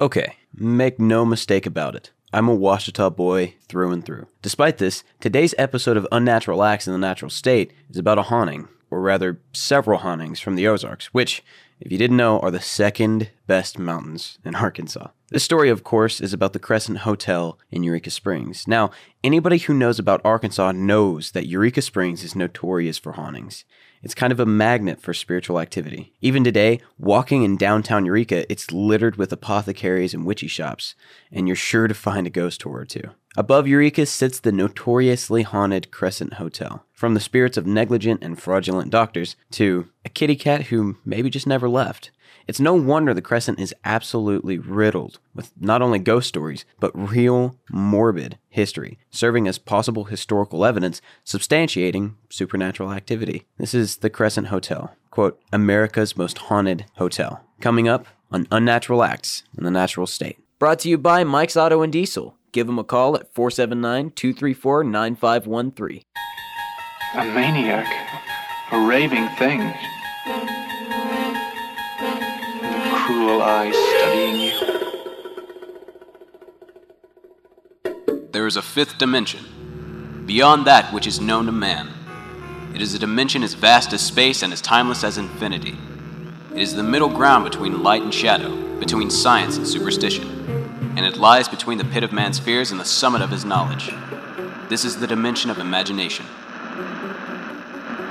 Okay, make no mistake about it. I'm a Ouachita boy through and through. Despite this, today's episode of Unnatural Acts in the Natural State is about a haunting, or rather, several hauntings from the Ozarks, which, if you didn't know, are the second best mountains in Arkansas. This story, of course, is about the Crescent Hotel in Eureka Springs. Now, anybody who knows about Arkansas knows that Eureka Springs is notorious for hauntings. It's kind of a magnet for spiritual activity. Even today, walking in downtown Eureka, it's littered with apothecaries and witchy shops, and you're sure to find a ghost tour or two. Above Eureka sits the notoriously haunted Crescent Hotel. From the spirits of negligent and fraudulent doctors to a kitty cat who maybe just never left. It's no wonder the Crescent is absolutely riddled with not only ghost stories, but real, morbid history, serving as possible historical evidence substantiating supernatural activity. This is the Crescent Hotel, quote, America's most haunted hotel. Coming up on Unnatural Acts in the Natural State. Brought to you by Mike's Auto and Diesel. Give them a call at 479 234 9513. A maniac. A raving thing. Cruel eyes studying you. There is a fifth dimension, beyond that which is known to man. It is a dimension as vast as space and as timeless as infinity. It is the middle ground between light and shadow, between science and superstition, and it lies between the pit of man's fears and the summit of his knowledge. This is the dimension of imagination.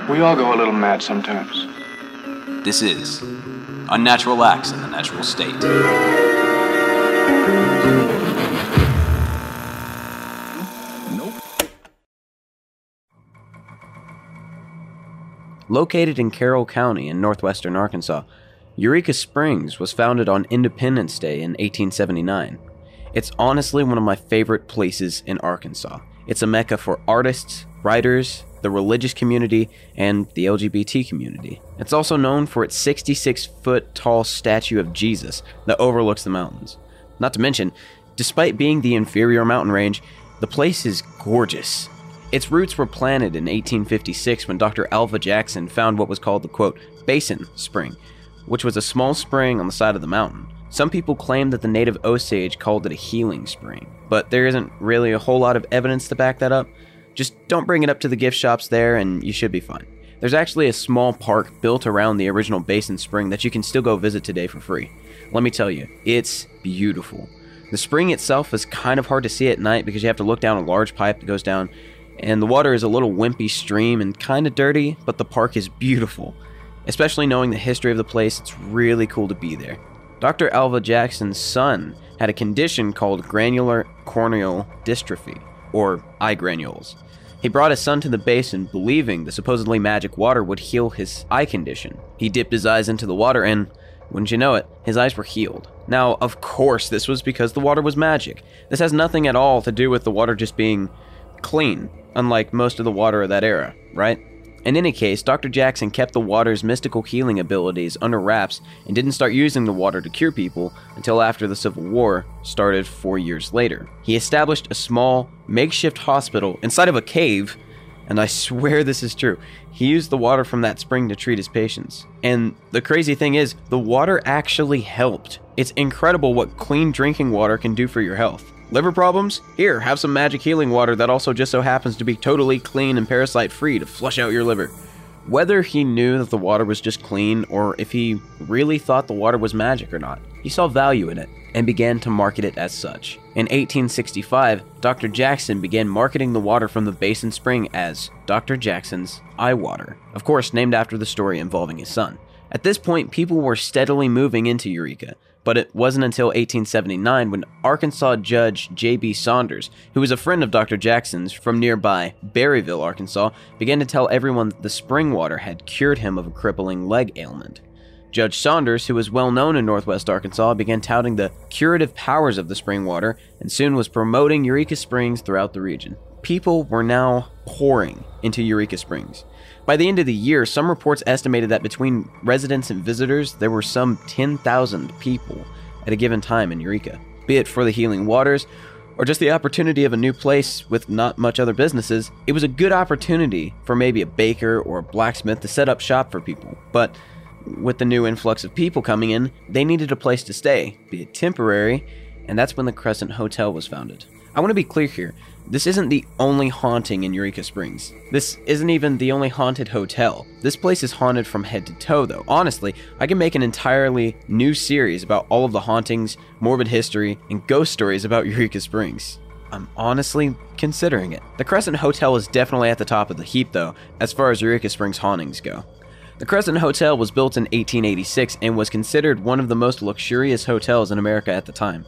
We all go a little mad sometimes. This is Unnatural Acts in the Natural State. Located in Carroll County in northwestern Arkansas, Eureka Springs was founded on Independence Day in 1879. It's honestly one of my favorite places in Arkansas. It's a mecca for artists, writers, the religious community, and the LGBT community. It's also known for its 66 foot tall statue of Jesus that overlooks the mountains. Not to mention, despite being the inferior mountain range, the place is gorgeous. Its roots were planted in 1856 when Dr. Alva Jackson found what was called the quote, Basin Spring, which was a small spring on the side of the mountain. Some people claim that the native Osage called it a healing spring, but there isn't really a whole lot of evidence to back that up. Just don't bring it up to the gift shops there and you should be fine. There's actually a small park built around the original basin spring that you can still go visit today for free. Let me tell you, it's beautiful. The spring itself is kind of hard to see at night because you have to look down a large pipe that goes down, and the water is a little wimpy stream and kind of dirty, but the park is beautiful. Especially knowing the history of the place, it's really cool to be there. Dr. Alva Jackson's son had a condition called granular corneal dystrophy, or eye granules. He brought his son to the basin believing the supposedly magic water would heal his eye condition. He dipped his eyes into the water and, wouldn't you know it, his eyes were healed. Now, of course, this was because the water was magic. This has nothing at all to do with the water just being clean, unlike most of the water of that era, right? In any case, Dr. Jackson kept the water's mystical healing abilities under wraps and didn't start using the water to cure people until after the Civil War started four years later. He established a small, makeshift hospital inside of a cave, and I swear this is true. He used the water from that spring to treat his patients. And the crazy thing is, the water actually helped. It's incredible what clean drinking water can do for your health. Liver problems? Here, have some magic healing water that also just so happens to be totally clean and parasite free to flush out your liver. Whether he knew that the water was just clean or if he really thought the water was magic or not, he saw value in it and began to market it as such. In 1865, Dr. Jackson began marketing the water from the basin spring as Dr. Jackson's Eye Water, of course, named after the story involving his son. At this point, people were steadily moving into Eureka, but it wasn't until 1879 when Arkansas Judge J.B. Saunders, who was a friend of Dr. Jackson's from nearby Berryville, Arkansas, began to tell everyone that the spring water had cured him of a crippling leg ailment. Judge Saunders, who was well known in northwest Arkansas, began touting the curative powers of the spring water and soon was promoting Eureka Springs throughout the region. People were now pouring into Eureka Springs. By the end of the year, some reports estimated that between residents and visitors, there were some 10,000 people at a given time in Eureka. Be it for the healing waters or just the opportunity of a new place with not much other businesses, it was a good opportunity for maybe a baker or a blacksmith to set up shop for people. But with the new influx of people coming in, they needed a place to stay, be it temporary, and that's when the Crescent Hotel was founded. I want to be clear here. This isn't the only haunting in Eureka Springs. This isn't even the only haunted hotel. This place is haunted from head to toe, though. Honestly, I can make an entirely new series about all of the hauntings, morbid history, and ghost stories about Eureka Springs. I'm honestly considering it. The Crescent Hotel is definitely at the top of the heap, though, as far as Eureka Springs hauntings go. The Crescent Hotel was built in 1886 and was considered one of the most luxurious hotels in America at the time.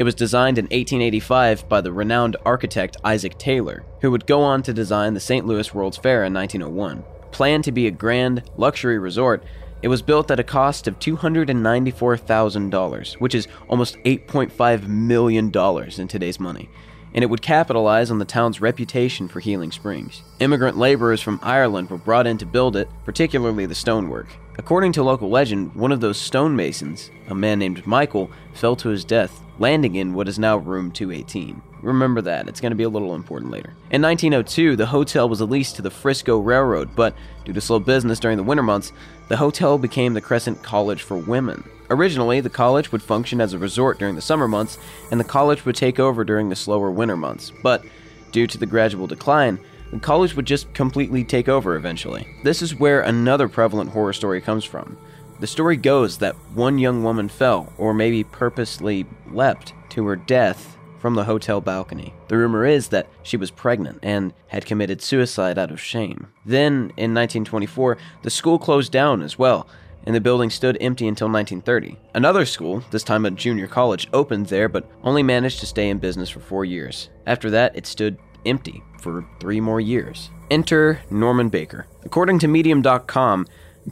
It was designed in 1885 by the renowned architect Isaac Taylor, who would go on to design the St. Louis World's Fair in 1901. Planned to be a grand, luxury resort, it was built at a cost of $294,000, which is almost $8.5 million in today's money and it would capitalize on the town's reputation for healing springs. Immigrant laborers from Ireland were brought in to build it, particularly the stonework. According to local legend, one of those stonemasons, a man named Michael, fell to his death, landing in what is now room 218. Remember that, it's going to be a little important later. In 1902, the hotel was leased to the Frisco Railroad, but due to slow business during the winter months, the hotel became the Crescent College for Women. Originally, the college would function as a resort during the summer months, and the college would take over during the slower winter months. But due to the gradual decline, the college would just completely take over eventually. This is where another prevalent horror story comes from. The story goes that one young woman fell, or maybe purposely leapt, to her death from the hotel balcony. The rumor is that she was pregnant and had committed suicide out of shame. Then, in 1924, the school closed down as well, and the building stood empty until 1930. Another school, this time a junior college, opened there but only managed to stay in business for four years. After that, it stood empty for three more years. Enter Norman Baker. According to Medium.com,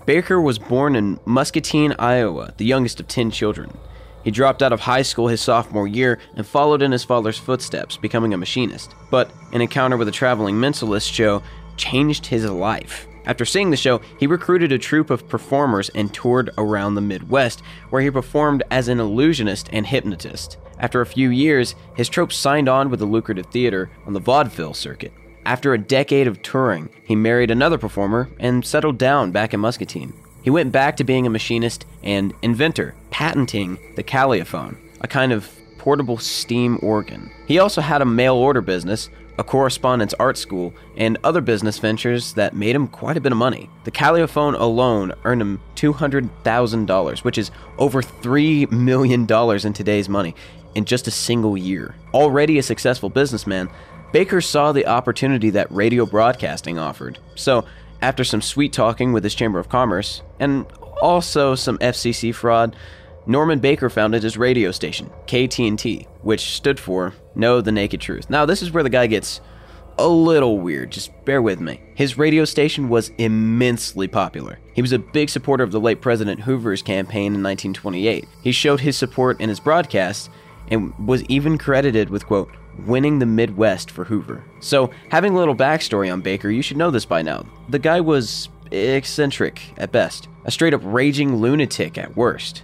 Baker was born in Muscatine, Iowa, the youngest of 10 children. He dropped out of high school his sophomore year and followed in his father's footsteps, becoming a machinist. But an encounter with a traveling mentalist show changed his life. After seeing the show, he recruited a troupe of performers and toured around the Midwest, where he performed as an illusionist and hypnotist. After a few years, his troupe signed on with a lucrative theater on the vaudeville circuit. After a decade of touring, he married another performer and settled down back in Muscatine. He went back to being a machinist and inventor, patenting the Calliaphone, a kind of portable steam organ. He also had a mail order business, a correspondence art school, and other business ventures that made him quite a bit of money. The Calliaphone alone earned him $200,000, which is over $3 million in today's money, in just a single year. Already a successful businessman, Baker saw the opportunity that radio broadcasting offered. So, after some sweet talking with his Chamber of Commerce, and also some FCC fraud, Norman Baker founded his radio station, KTNT, which stood for Know the Naked Truth. Now, this is where the guy gets a little weird, just bear with me. His radio station was immensely popular. He was a big supporter of the late President Hoover's campaign in 1928. He showed his support in his broadcasts and was even credited with, quote, winning the Midwest for Hoover. So, having a little backstory on Baker, you should know this by now. The guy was eccentric at best, a straight up raging lunatic at worst.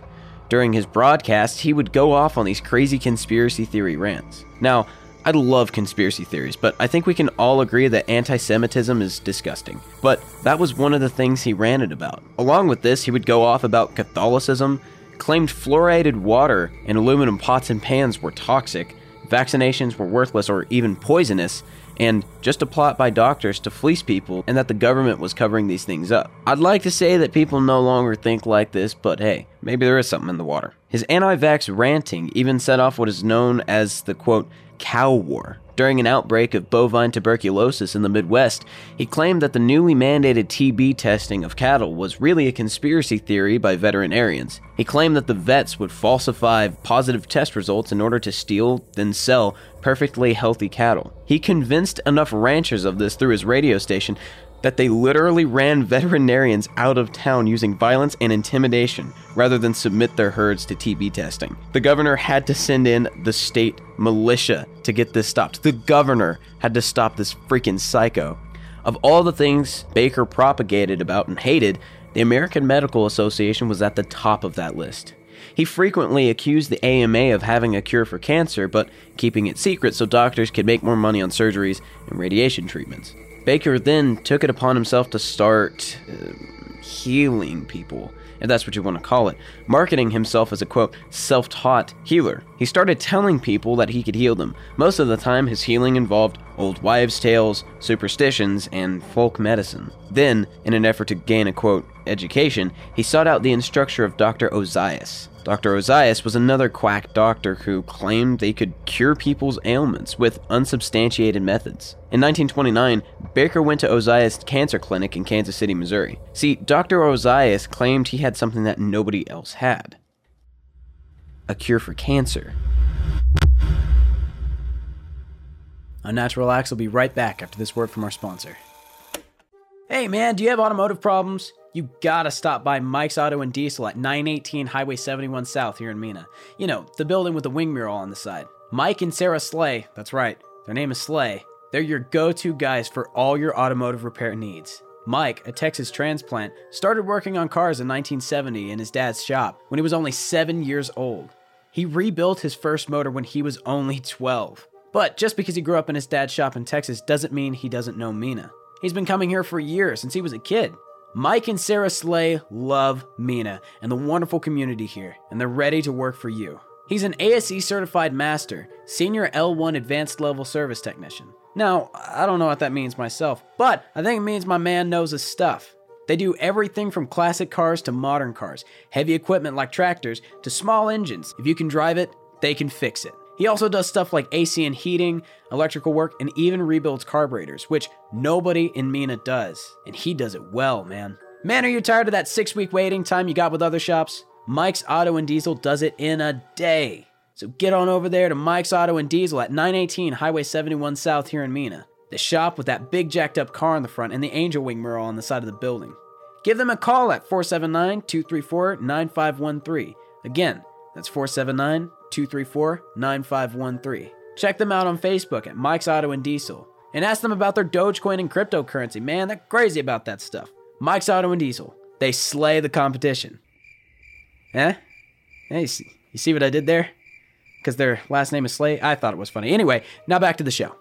During his broadcasts, he would go off on these crazy conspiracy theory rants. Now, I love conspiracy theories, but I think we can all agree that anti Semitism is disgusting. But that was one of the things he ranted about. Along with this, he would go off about Catholicism, claimed fluoridated water and aluminum pots and pans were toxic, vaccinations were worthless or even poisonous, and just a plot by doctors to fleece people and that the government was covering these things up. I'd like to say that people no longer think like this, but hey, maybe there is something in the water. His anti vax ranting even set off what is known as the quote, cow war. During an outbreak of bovine tuberculosis in the Midwest, he claimed that the newly mandated TB testing of cattle was really a conspiracy theory by veterinarians. He claimed that the vets would falsify positive test results in order to steal, then sell perfectly healthy cattle. He convinced enough ranchers of this through his radio station that they literally ran veterinarians out of town using violence and intimidation rather than submit their herds to TB testing. The governor had to send in the state militia to get this stopped. The governor had to stop this freaking psycho. Of all the things Baker propagated about and hated, the American Medical Association was at the top of that list. He frequently accused the AMA of having a cure for cancer, but keeping it secret so doctors could make more money on surgeries and radiation treatments. Baker then took it upon himself to start uh, healing people if that's what you want to call it, marketing himself as a quote, self taught healer. He started telling people that he could heal them. Most of the time, his healing involved old wives' tales, superstitions, and folk medicine. Then, in an effort to gain a quote, education, he sought out the instruction of Dr. Ozias. Dr. Ozias was another quack doctor who claimed they could cure people's ailments with unsubstantiated methods. In 1929, Baker went to Ozias Cancer Clinic in Kansas City, Missouri. See, Dr. Ozias claimed he had something that nobody else had a cure for cancer. Unnatural Acts will be right back after this word from our sponsor. Hey man, do you have automotive problems? You gotta stop by Mike's Auto and Diesel at 918 Highway 71 South here in Mena. You know, the building with the wing mural on the side. Mike and Sarah Slay, that's right, their name is Slay. They're your go to guys for all your automotive repair needs. Mike, a Texas transplant, started working on cars in 1970 in his dad's shop when he was only seven years old. He rebuilt his first motor when he was only 12. But just because he grew up in his dad's shop in Texas doesn't mean he doesn't know Mena. He's been coming here for years since he was a kid. Mike and Sarah Slay love Mena and the wonderful community here, and they're ready to work for you. He's an ASE certified master, senior L1 advanced level service technician. Now, I don't know what that means myself, but I think it means my man knows his stuff. They do everything from classic cars to modern cars, heavy equipment like tractors to small engines. If you can drive it, they can fix it. He also does stuff like AC and heating, electrical work, and even rebuilds carburetors, which nobody in Mena does. And he does it well, man. Man, are you tired of that six week waiting time you got with other shops? Mike's Auto and Diesel does it in a day. So get on over there to Mike's Auto and Diesel at 918 Highway 71 South here in Mena. The shop with that big jacked up car in the front and the angel wing mural on the side of the building. Give them a call at 479 234 9513. Again, that's 479 234 9513. Check them out on Facebook at Mike's Auto and Diesel and ask them about their Dogecoin and cryptocurrency. Man, they're crazy about that stuff. Mike's Auto and Diesel. They slay the competition. Eh? Hey, you see, you see what I did there? Because their last name is Slay? I thought it was funny. Anyway, now back to the show.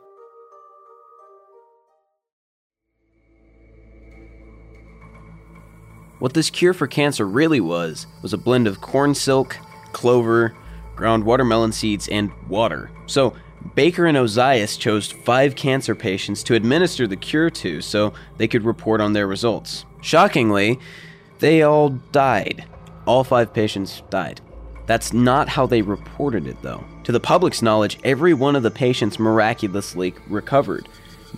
What this cure for cancer really was was a blend of corn silk, clover, ground watermelon seeds, and water. So, Baker and Ozias chose five cancer patients to administer the cure to so they could report on their results. Shockingly, they all died. All five patients died. That's not how they reported it, though. To the public's knowledge, every one of the patients miraculously recovered.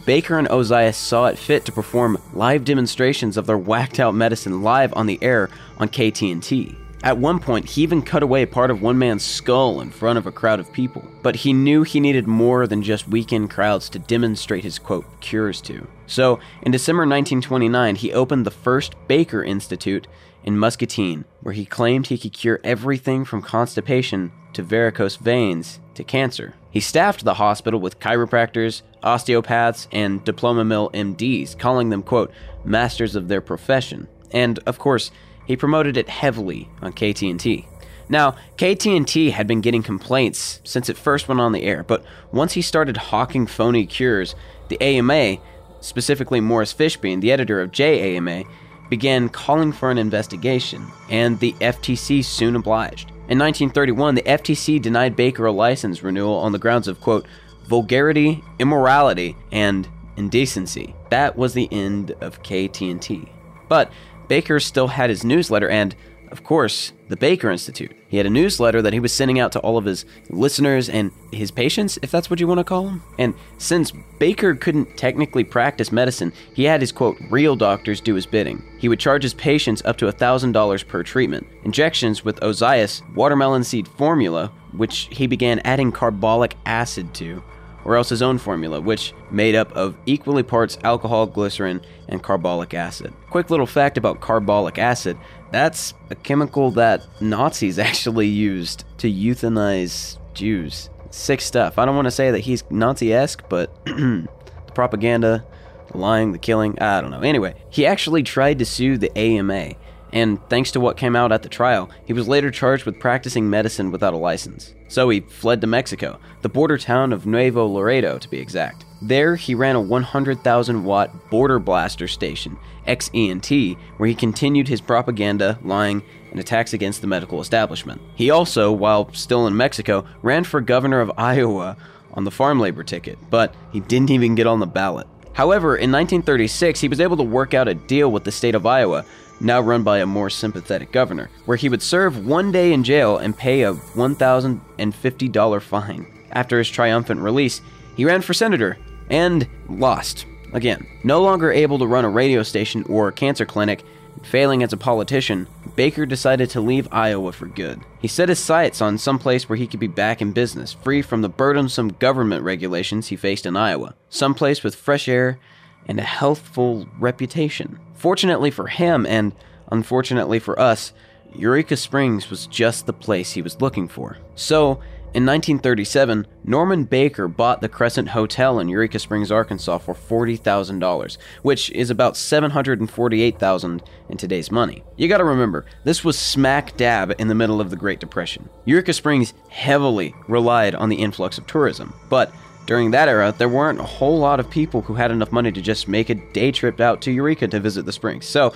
Baker and Ozias saw it fit to perform live demonstrations of their whacked out medicine live on the air on KTNT. At one point, he even cut away part of one man's skull in front of a crowd of people. But he knew he needed more than just weekend crowds to demonstrate his quote cures to. So, in December 1929, he opened the first Baker Institute in Muscatine, where he claimed he could cure everything from constipation to varicose veins to cancer. He staffed the hospital with chiropractors, osteopaths, and diploma mill MDs, calling them, quote, masters of their profession. And, of course, he promoted it heavily on KTNT. Now, KTNT had been getting complaints since it first went on the air, but once he started hawking phony cures, the AMA, specifically Morris Fishbein, the editor of JAMA, began calling for an investigation, and the FTC soon obliged. In 1931, the FTC denied Baker a license renewal on the grounds of, quote, vulgarity, immorality, and indecency. That was the end of KTNT. But Baker still had his newsletter and, of course, the Baker Institute. He had a newsletter that he was sending out to all of his listeners and his patients, if that's what you want to call them. And since Baker couldn't technically practice medicine, he had his quote, real doctors do his bidding. He would charge his patients up to $1,000 per treatment. Injections with Ozias watermelon seed formula, which he began adding carbolic acid to, or else his own formula, which made up of equally parts alcohol, glycerin, and carbolic acid. Quick little fact about carbolic acid that's a chemical that Nazis actually used to euthanize Jews. Sick stuff. I don't want to say that he's Nazi esque, but the propaganda, the lying, the killing, I don't know. Anyway, he actually tried to sue the AMA and thanks to what came out at the trial, he was later charged with practicing medicine without a license. So he fled to Mexico, the border town of Nuevo Laredo to be exact. There, he ran a 100,000 watt border blaster station, XENT, where he continued his propaganda, lying, and attacks against the medical establishment. He also, while still in Mexico, ran for governor of Iowa on the farm labor ticket, but he didn't even get on the ballot. However, in 1936, he was able to work out a deal with the state of Iowa, now run by a more sympathetic governor, where he would serve one day in jail and pay a $1,050 fine. After his triumphant release, he ran for senator and lost. Again, no longer able to run a radio station or a cancer clinic, failing as a politician, Baker decided to leave Iowa for good. He set his sights on some place where he could be back in business, free from the burdensome government regulations he faced in Iowa, some place with fresh air and a healthful reputation. Fortunately for him, and unfortunately for us, Eureka Springs was just the place he was looking for. So, in 1937, Norman Baker bought the Crescent Hotel in Eureka Springs, Arkansas for $40,000, which is about $748,000 in today's money. You gotta remember, this was smack dab in the middle of the Great Depression. Eureka Springs heavily relied on the influx of tourism, but during that era, there weren't a whole lot of people who had enough money to just make a day trip out to Eureka to visit the springs. So,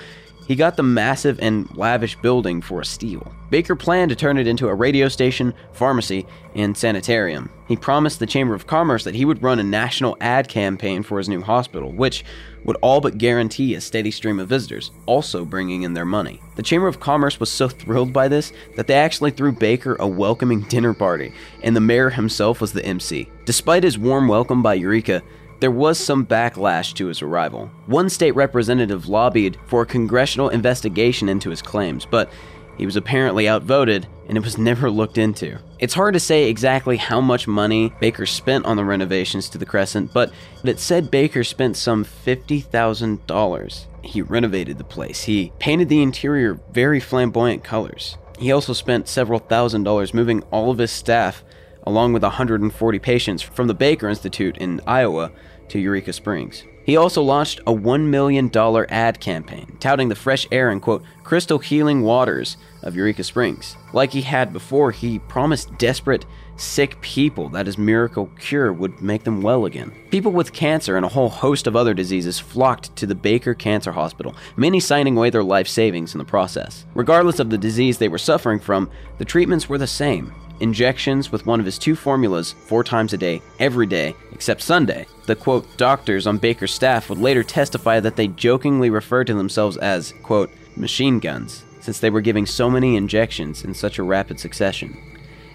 he got the massive and lavish building for a steal. Baker planned to turn it into a radio station, pharmacy, and sanitarium. He promised the Chamber of Commerce that he would run a national ad campaign for his new hospital, which would all but guarantee a steady stream of visitors, also bringing in their money. The Chamber of Commerce was so thrilled by this that they actually threw Baker a welcoming dinner party, and the mayor himself was the MC. Despite his warm welcome by Eureka, there was some backlash to his arrival. One state representative lobbied for a congressional investigation into his claims, but he was apparently outvoted and it was never looked into. It's hard to say exactly how much money Baker spent on the renovations to the Crescent, but it said Baker spent some $50,000. He renovated the place, he painted the interior very flamboyant colors. He also spent several thousand dollars moving all of his staff, along with 140 patients, from the Baker Institute in Iowa to Eureka Springs. He also launched a $1 million ad campaign, touting the fresh air and, quote, crystal healing waters of Eureka Springs. Like he had before, he promised desperate, sick people that his miracle cure would make them well again. People with cancer and a whole host of other diseases flocked to the Baker Cancer Hospital, many signing away their life savings in the process. Regardless of the disease they were suffering from, the treatments were the same injections with one of his two formulas four times a day, every day, except Sunday. The quote, doctors on Baker's staff would later testify that they jokingly referred to themselves as, quote, machine guns, since they were giving so many injections in such a rapid succession.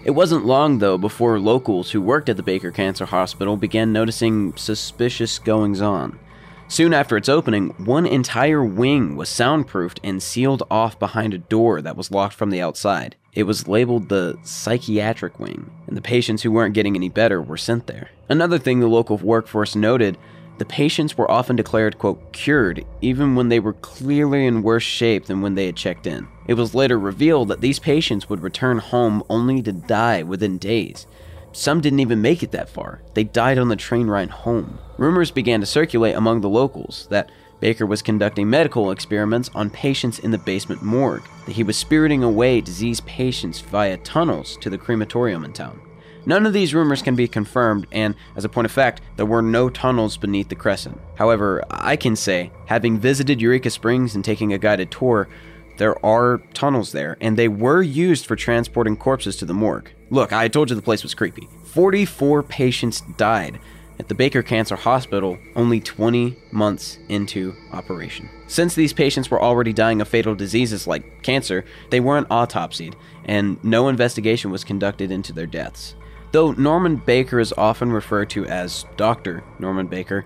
It wasn't long, though, before locals who worked at the Baker Cancer Hospital began noticing suspicious goings on. Soon after its opening, one entire wing was soundproofed and sealed off behind a door that was locked from the outside. It was labeled the psychiatric wing, and the patients who weren't getting any better were sent there. Another thing the local workforce noted the patients were often declared, quote, cured, even when they were clearly in worse shape than when they had checked in. It was later revealed that these patients would return home only to die within days. Some didn't even make it that far. They died on the train ride home. Rumors began to circulate among the locals that Baker was conducting medical experiments on patients in the basement morgue, that he was spiriting away diseased patients via tunnels to the crematorium in town. None of these rumors can be confirmed, and as a point of fact, there were no tunnels beneath the crescent. However, I can say, having visited Eureka Springs and taking a guided tour, there are tunnels there, and they were used for transporting corpses to the morgue. Look, I told you the place was creepy. 44 patients died at the Baker Cancer Hospital only 20 months into operation. Since these patients were already dying of fatal diseases like cancer, they weren't autopsied, and no investigation was conducted into their deaths. Though Norman Baker is often referred to as Dr. Norman Baker,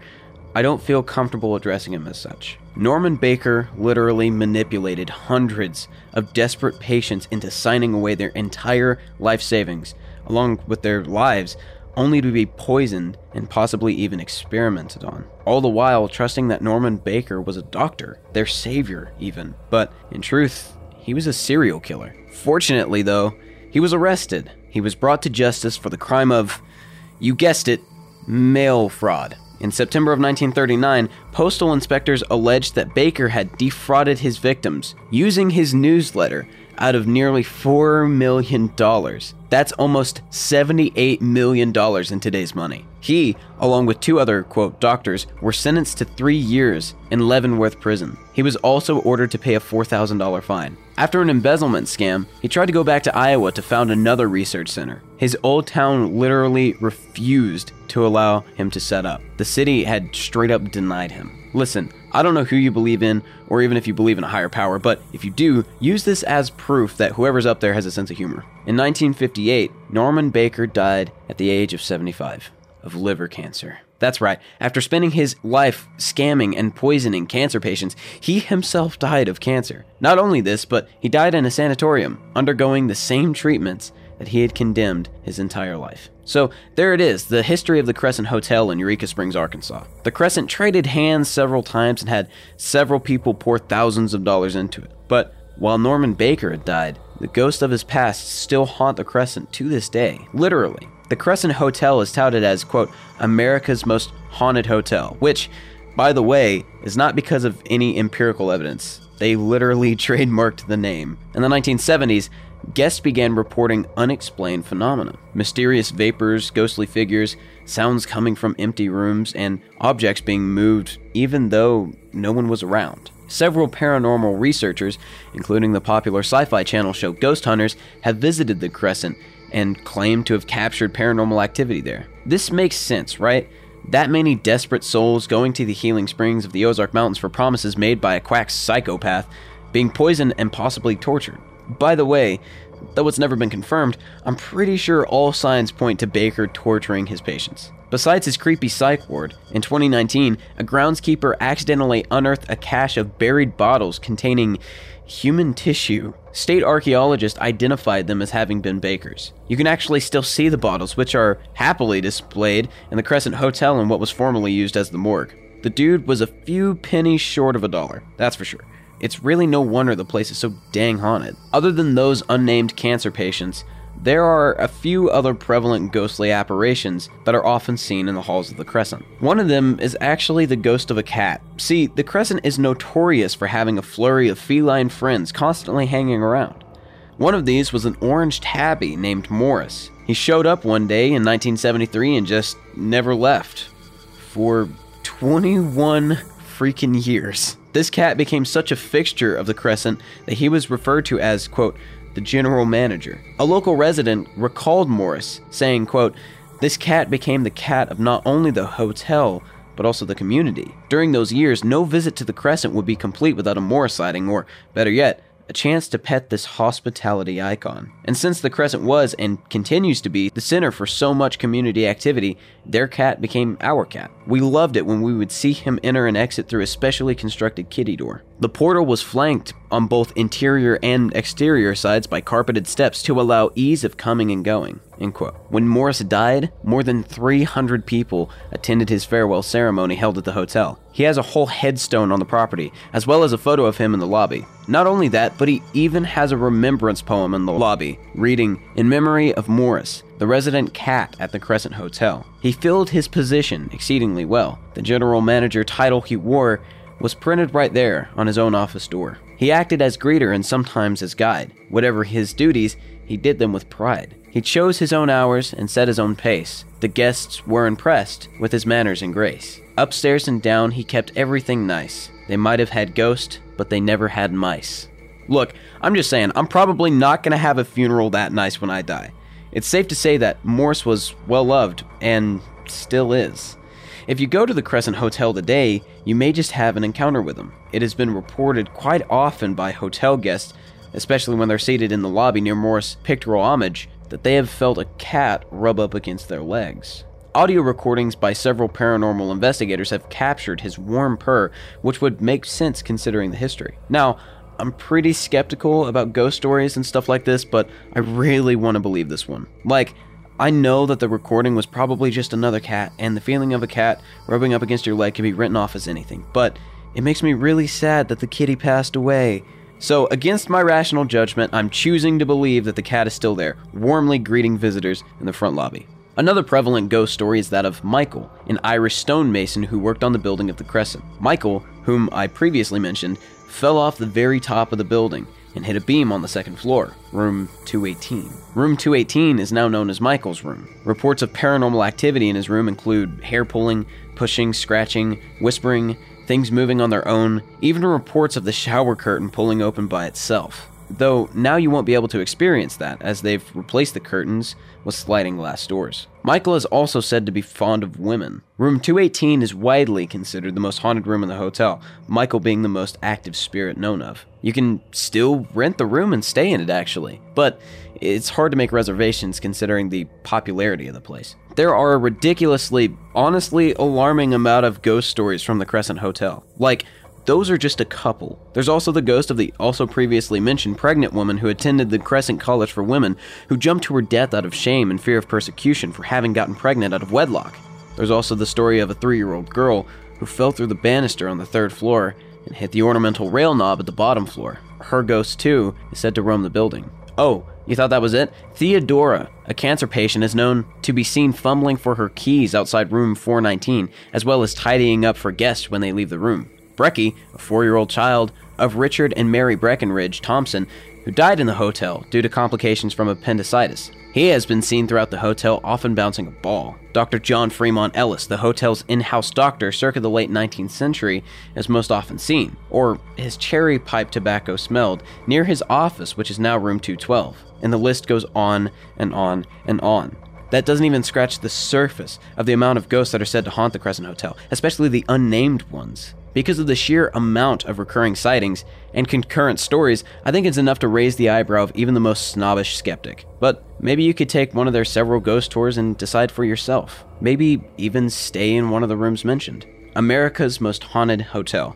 I don't feel comfortable addressing him as such. Norman Baker literally manipulated hundreds of desperate patients into signing away their entire life savings, along with their lives, only to be poisoned and possibly even experimented on. All the while trusting that Norman Baker was a doctor, their savior, even. But in truth, he was a serial killer. Fortunately, though, he was arrested he was brought to justice for the crime of, you guessed it, mail fraud. In September of 1939, postal inspectors alleged that Baker had defrauded his victims using his newsletter, out of nearly $4 million. That's almost $78 million in today's money. He, along with two other, quote, doctors, were sentenced to three years in Leavenworth prison. He was also ordered to pay a $4,000 fine. After an embezzlement scam, he tried to go back to Iowa to found another research center. His old town literally refused to allow him to set up. The city had straight up denied him. Listen, I don't know who you believe in, or even if you believe in a higher power, but if you do, use this as proof that whoever's up there has a sense of humor. In 1958, Norman Baker died at the age of 75 of liver cancer. That's right, after spending his life scamming and poisoning cancer patients, he himself died of cancer. Not only this, but he died in a sanatorium, undergoing the same treatments that he had condemned his entire life. So there it is, the history of the Crescent Hotel in Eureka Springs, Arkansas. The Crescent traded hands several times and had several people pour thousands of dollars into it. But while Norman Baker had died, the ghosts of his past still haunt the Crescent to this day, literally. The Crescent Hotel is touted as, quote, America's most haunted hotel, which, by the way, is not because of any empirical evidence. They literally trademarked the name. In the 1970s, guests began reporting unexplained phenomena mysterious vapors, ghostly figures, sounds coming from empty rooms, and objects being moved even though no one was around. Several paranormal researchers, including the popular sci fi channel show Ghost Hunters, have visited the Crescent and claim to have captured paranormal activity there. This makes sense, right? That many desperate souls going to the healing springs of the Ozark Mountains for promises made by a quack psychopath, being poisoned and possibly tortured. By the way, though it's never been confirmed, I'm pretty sure all signs point to Baker torturing his patients. Besides his creepy psych ward, in 2019, a groundskeeper accidentally unearthed a cache of buried bottles containing human tissue. State archaeologists identified them as having been Baker's. You can actually still see the bottles, which are happily displayed in the Crescent Hotel in what was formerly used as the morgue. The dude was a few pennies short of a dollar, that's for sure. It's really no wonder the place is so dang haunted. Other than those unnamed cancer patients, there are a few other prevalent ghostly apparitions that are often seen in the halls of the Crescent. One of them is actually the ghost of a cat. See, the Crescent is notorious for having a flurry of feline friends constantly hanging around. One of these was an orange tabby named Morris. He showed up one day in 1973 and just never left. For 21 freaking years. This cat became such a fixture of the Crescent that he was referred to as, quote, the general manager. A local resident recalled Morris, saying, quote, This cat became the cat of not only the hotel, but also the community. During those years, no visit to the Crescent would be complete without a Morris sighting, or better yet, a chance to pet this hospitality icon. And since the Crescent was and continues to be the center for so much community activity, their cat became our cat. We loved it when we would see him enter and exit through a specially constructed kitty door. The portal was flanked on both interior and exterior sides by carpeted steps to allow ease of coming and going. When Morris died, more than 300 people attended his farewell ceremony held at the hotel. He has a whole headstone on the property, as well as a photo of him in the lobby. Not only that, but he even has a remembrance poem in the lobby, reading, In memory of Morris, the resident cat at the Crescent Hotel. He filled his position exceedingly well. The general manager title he wore was printed right there on his own office door. He acted as greeter and sometimes as guide. Whatever his duties, he did them with pride. He chose his own hours and set his own pace. The guests were impressed with his manners and grace. Upstairs and down, he kept everything nice. They might have had ghosts, but they never had mice. Look, I'm just saying, I'm probably not gonna have a funeral that nice when I die. It's safe to say that Morris was well loved, and still is. If you go to the Crescent Hotel today, you may just have an encounter with him. It has been reported quite often by hotel guests, especially when they're seated in the lobby near Morris' pictorial homage, that they have felt a cat rub up against their legs. Audio recordings by several paranormal investigators have captured his warm purr, which would make sense considering the history. Now, I'm pretty skeptical about ghost stories and stuff like this, but I really want to believe this one. Like, I know that the recording was probably just another cat, and the feeling of a cat rubbing up against your leg can be written off as anything, but it makes me really sad that the kitty passed away. So, against my rational judgment, I'm choosing to believe that the cat is still there, warmly greeting visitors in the front lobby. Another prevalent ghost story is that of Michael, an Irish stonemason who worked on the building of the Crescent. Michael, whom I previously mentioned, fell off the very top of the building, and hit a beam on the second floor, room 218. Room 218 is now known as Michael's room. Reports of paranormal activity in his room include hair pulling, pushing, scratching, whispering, things moving on their own, even reports of the shower curtain pulling open by itself. Though now you won't be able to experience that, as they've replaced the curtains with sliding glass doors. Michael is also said to be fond of women. Room 218 is widely considered the most haunted room in the hotel, Michael being the most active spirit known of. You can still rent the room and stay in it, actually, but it's hard to make reservations considering the popularity of the place. There are a ridiculously, honestly alarming amount of ghost stories from the Crescent Hotel. Like, those are just a couple. There's also the ghost of the also previously mentioned pregnant woman who attended the Crescent College for Women, who jumped to her death out of shame and fear of persecution for having gotten pregnant out of wedlock. There's also the story of a three year old girl who fell through the banister on the third floor and hit the ornamental rail knob at the bottom floor. Her ghost, too, is said to roam the building. Oh, you thought that was it? Theodora, a cancer patient, is known to be seen fumbling for her keys outside room 419, as well as tidying up for guests when they leave the room. Brecky, a four year old child of Richard and Mary Breckenridge Thompson, who died in the hotel due to complications from appendicitis. He has been seen throughout the hotel, often bouncing a ball. Dr. John Fremont Ellis, the hotel's in house doctor circa the late 19th century, is most often seen, or his cherry pipe tobacco smelled, near his office, which is now room 212. And the list goes on and on and on. That doesn't even scratch the surface of the amount of ghosts that are said to haunt the Crescent Hotel, especially the unnamed ones. Because of the sheer amount of recurring sightings and concurrent stories, I think it's enough to raise the eyebrow of even the most snobbish skeptic. But maybe you could take one of their several ghost tours and decide for yourself. Maybe even stay in one of the rooms mentioned. America's most haunted hotel,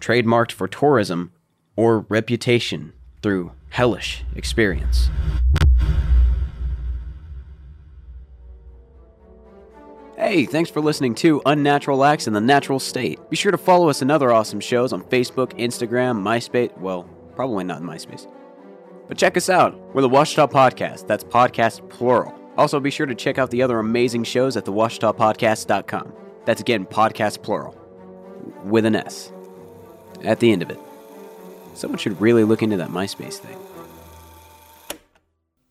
trademarked for tourism or reputation through hellish experience. Hey, thanks for listening to Unnatural Acts in the Natural State. Be sure to follow us in other awesome shows on Facebook, Instagram, MySpace. Well, probably not in MySpace. But check us out. We're the Ouachita Podcast. That's podcast plural. Also, be sure to check out the other amazing shows at thewashitapodcast.com. That's again podcast plural. With an S. At the end of it. Someone should really look into that MySpace thing.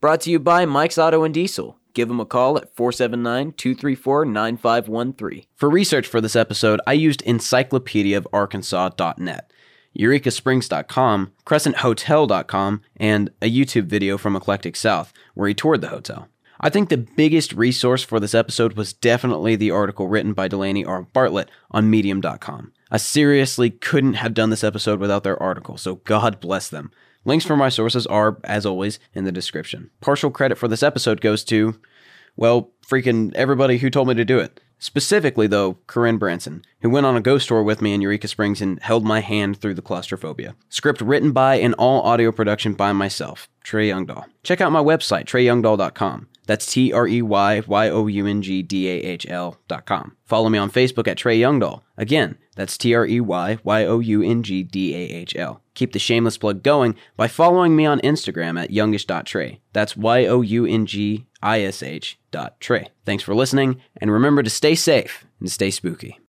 Brought to you by Mike's Auto and Diesel. Give them a call at 479 234 9513. For research for this episode, I used Encyclopedia of encyclopediaofarkansas.net, eurekasprings.com, crescenthotel.com, and a YouTube video from Eclectic South, where he toured the hotel. I think the biggest resource for this episode was definitely the article written by Delaney R. Bartlett on Medium.com. I seriously couldn't have done this episode without their article, so God bless them. Links for my sources are, as always, in the description. Partial credit for this episode goes to, well, freaking everybody who told me to do it. Specifically, though, Corinne Branson, who went on a ghost tour with me in Eureka Springs and held my hand through the claustrophobia. Script written by and all audio production by myself, Trey Youngdahl. Check out my website, treyyoungdahl.com. That's T R E Y Y O U N G D A H L dot com. Follow me on Facebook at Trey Youngdahl. Again, that's T R E Y Y O U N G D A H L. Keep the shameless plug going by following me on Instagram at youngish.trey. That's Y O U N G I S H dot Trey. Thanks for listening, and remember to stay safe and stay spooky.